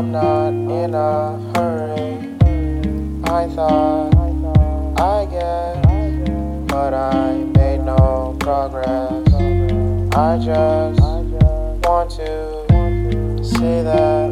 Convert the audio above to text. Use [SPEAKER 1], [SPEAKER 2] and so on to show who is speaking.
[SPEAKER 1] I'm not
[SPEAKER 2] in a hurry. I thought I guess, but I made no progress. I just want to see that.